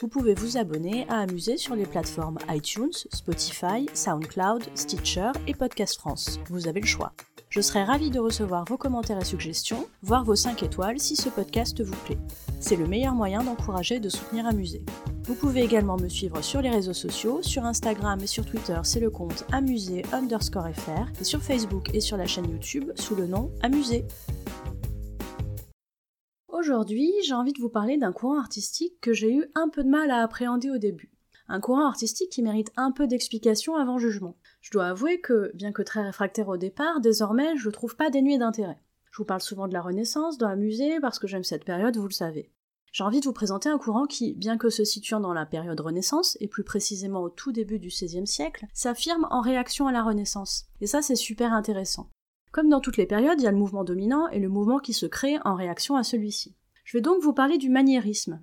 Vous pouvez vous abonner à Amuser sur les plateformes iTunes, Spotify, SoundCloud, Stitcher et Podcast France. Vous avez le choix. Je serai ravie de recevoir vos commentaires et suggestions, voire vos 5 étoiles si ce podcast vous plaît. C'est le meilleur moyen d'encourager et de soutenir Amuser. Vous pouvez également me suivre sur les réseaux sociaux, sur Instagram et sur Twitter c'est le compte amuser underscore fr et sur Facebook et sur la chaîne YouTube sous le nom Amuser. Aujourd'hui, j'ai envie de vous parler d'un courant artistique que j'ai eu un peu de mal à appréhender au début. Un courant artistique qui mérite un peu d'explication avant jugement. Je dois avouer que, bien que très réfractaire au départ, désormais je le trouve pas dénué d'intérêt. Je vous parle souvent de la Renaissance dans un musée parce que j'aime cette période, vous le savez. J'ai envie de vous présenter un courant qui, bien que se situant dans la période Renaissance, et plus précisément au tout début du XVIe siècle, s'affirme en réaction à la Renaissance. Et ça c'est super intéressant. Comme dans toutes les périodes, il y a le mouvement dominant et le mouvement qui se crée en réaction à celui-ci. Je vais donc vous parler du maniérisme.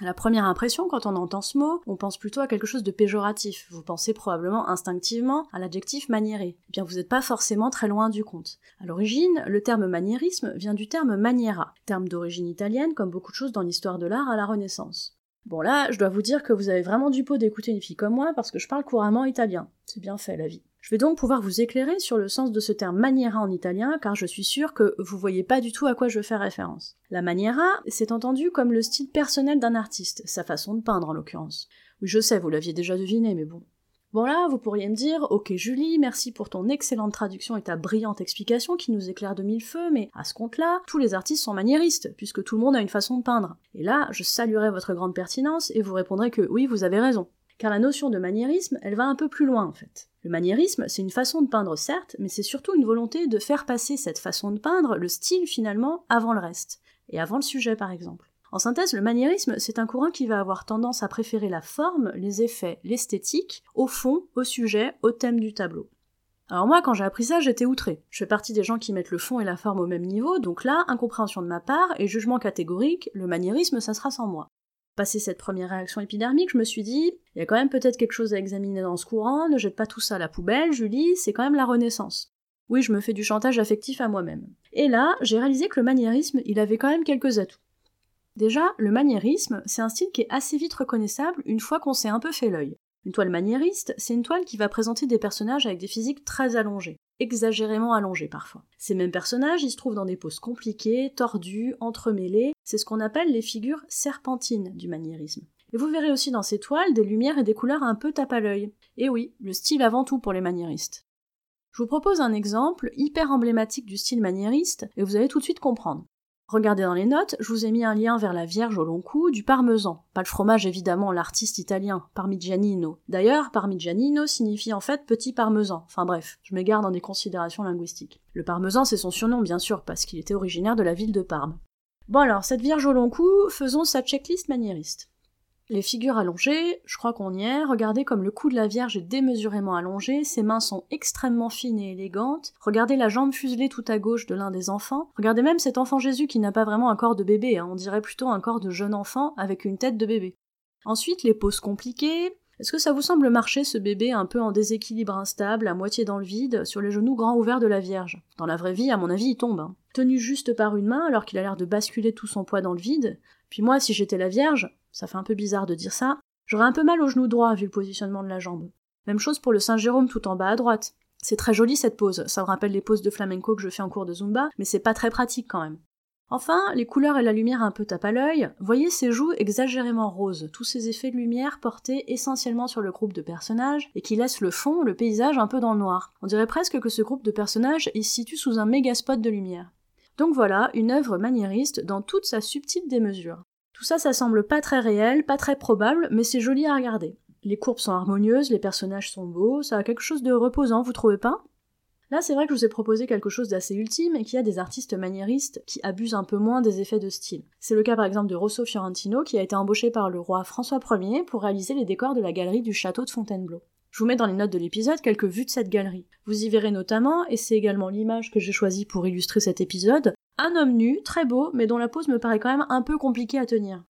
La première impression, quand on entend ce mot, on pense plutôt à quelque chose de péjoratif. Vous pensez probablement instinctivement à l'adjectif maniéré. Eh bien, vous n'êtes pas forcément très loin du compte. À l'origine, le terme maniérisme vient du terme maniera, terme d'origine italienne comme beaucoup de choses dans l'histoire de l'art à la Renaissance. Bon là, je dois vous dire que vous avez vraiment du pot d'écouter une fille comme moi parce que je parle couramment italien. C'est bien fait la vie. Je vais donc pouvoir vous éclairer sur le sens de ce terme maniera en italien, car je suis sûre que vous voyez pas du tout à quoi je fais référence. La maniera, c'est entendu comme le style personnel d'un artiste, sa façon de peindre en l'occurrence. Oui, je sais, vous l'aviez déjà deviné, mais bon. Bon là, vous pourriez me dire, ok Julie, merci pour ton excellente traduction et ta brillante explication qui nous éclaire de mille feux, mais à ce compte-là, tous les artistes sont maniéristes, puisque tout le monde a une façon de peindre. Et là, je saluerai votre grande pertinence et vous répondrai que oui, vous avez raison car la notion de maniérisme, elle va un peu plus loin en fait. Le maniérisme, c'est une façon de peindre certes, mais c'est surtout une volonté de faire passer cette façon de peindre, le style finalement, avant le reste, et avant le sujet par exemple. En synthèse, le maniérisme, c'est un courant qui va avoir tendance à préférer la forme, les effets, l'esthétique, au fond, au sujet, au thème du tableau. Alors moi, quand j'ai appris ça, j'étais outré. Je fais partie des gens qui mettent le fond et la forme au même niveau, donc là, incompréhension de ma part et jugement catégorique, le maniérisme, ça sera sans moi. Passé cette première réaction épidermique, je me suis dit, il y a quand même peut-être quelque chose à examiner dans ce courant, ne jette pas tout ça à la poubelle, Julie, c'est quand même la Renaissance. Oui, je me fais du chantage affectif à moi-même. Et là, j'ai réalisé que le maniérisme, il avait quand même quelques atouts. Déjà, le maniérisme, c'est un style qui est assez vite reconnaissable une fois qu'on s'est un peu fait l'œil. Une toile maniériste, c'est une toile qui va présenter des personnages avec des physiques très allongés exagérément allongé parfois. Ces mêmes personnages, ils se trouvent dans des poses compliquées, tordues, entremêlées, c'est ce qu'on appelle les figures serpentines du maniérisme. Et vous verrez aussi dans ces toiles des lumières et des couleurs un peu tape à l'œil. Et oui, le style avant tout pour les maniéristes. Je vous propose un exemple hyper emblématique du style maniériste, et vous allez tout de suite comprendre. Regardez dans les notes, je vous ai mis un lien vers la Vierge au long cou du parmesan. Pas le fromage évidemment, l'artiste italien, Parmigianino. D'ailleurs, Parmigianino signifie en fait petit parmesan. Enfin bref, je m'égare dans des considérations linguistiques. Le parmesan c'est son surnom bien sûr, parce qu'il était originaire de la ville de Parme. Bon alors, cette Vierge au long cou, faisons sa checklist maniériste. Les figures allongées, je crois qu'on y est, regardez comme le cou de la Vierge est démesurément allongé, ses mains sont extrêmement fines et élégantes, regardez la jambe fuselée tout à gauche de l'un des enfants, regardez même cet enfant Jésus qui n'a pas vraiment un corps de bébé, hein, on dirait plutôt un corps de jeune enfant avec une tête de bébé. Ensuite, les poses compliquées, est-ce que ça vous semble marcher ce bébé un peu en déséquilibre instable, à moitié dans le vide, sur les genoux grands ouverts de la Vierge? Dans la vraie vie, à mon avis, il tombe. Hein. Tenu juste par une main alors qu'il a l'air de basculer tout son poids dans le vide. Puis moi, si j'étais la Vierge, ça fait un peu bizarre de dire ça, j'aurais un peu mal au genou droit vu le positionnement de la jambe. Même chose pour le Saint Jérôme tout en bas à droite. C'est très joli cette pose, ça me rappelle les poses de flamenco que je fais en cours de Zumba, mais c'est pas très pratique quand même. Enfin, les couleurs et la lumière un peu tapent à l'œil, voyez ces joues exagérément roses, tous ces effets de lumière portés essentiellement sur le groupe de personnages, et qui laissent le fond, le paysage un peu dans le noir. On dirait presque que ce groupe de personnages est situé sous un méga spot de lumière. Donc voilà, une œuvre maniériste dans toute sa subtile démesure. Tout ça, ça semble pas très réel, pas très probable, mais c'est joli à regarder. Les courbes sont harmonieuses, les personnages sont beaux, ça a quelque chose de reposant, vous trouvez pas? Là, c'est vrai que je vous ai proposé quelque chose d'assez ultime et qu'il y a des artistes maniéristes qui abusent un peu moins des effets de style. C'est le cas par exemple de Rosso Fiorentino qui a été embauché par le roi François Ier pour réaliser les décors de la galerie du château de Fontainebleau. Je vous mets dans les notes de l'épisode quelques vues de cette galerie. Vous y verrez notamment, et c'est également l'image que j'ai choisie pour illustrer cet épisode, un homme nu, très beau, mais dont la pose me paraît quand même un peu compliquée à tenir.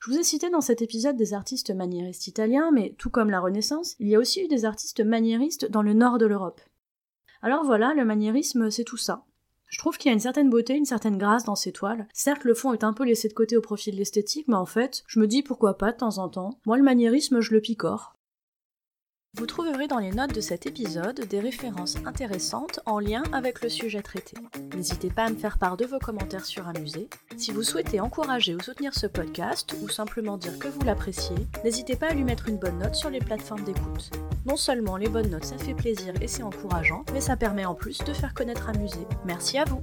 Je vous ai cité dans cet épisode des artistes maniéristes italiens, mais tout comme la Renaissance, il y a aussi eu des artistes maniéristes dans le nord de l'Europe. Alors voilà, le maniérisme, c'est tout ça. Je trouve qu'il y a une certaine beauté, une certaine grâce dans ces toiles. Certes, le fond est un peu laissé de côté au profit de l'esthétique, mais en fait, je me dis pourquoi pas de temps en temps. Moi, le maniérisme, je le picore. Vous trouverez dans les notes de cet épisode des références intéressantes en lien avec le sujet traité. N'hésitez pas à me faire part de vos commentaires sur Amusé. Si vous souhaitez encourager ou soutenir ce podcast, ou simplement dire que vous l'appréciez, n'hésitez pas à lui mettre une bonne note sur les plateformes d'écoute. Non seulement les bonnes notes ça fait plaisir et c'est encourageant, mais ça permet en plus de faire connaître Amusé. Merci à vous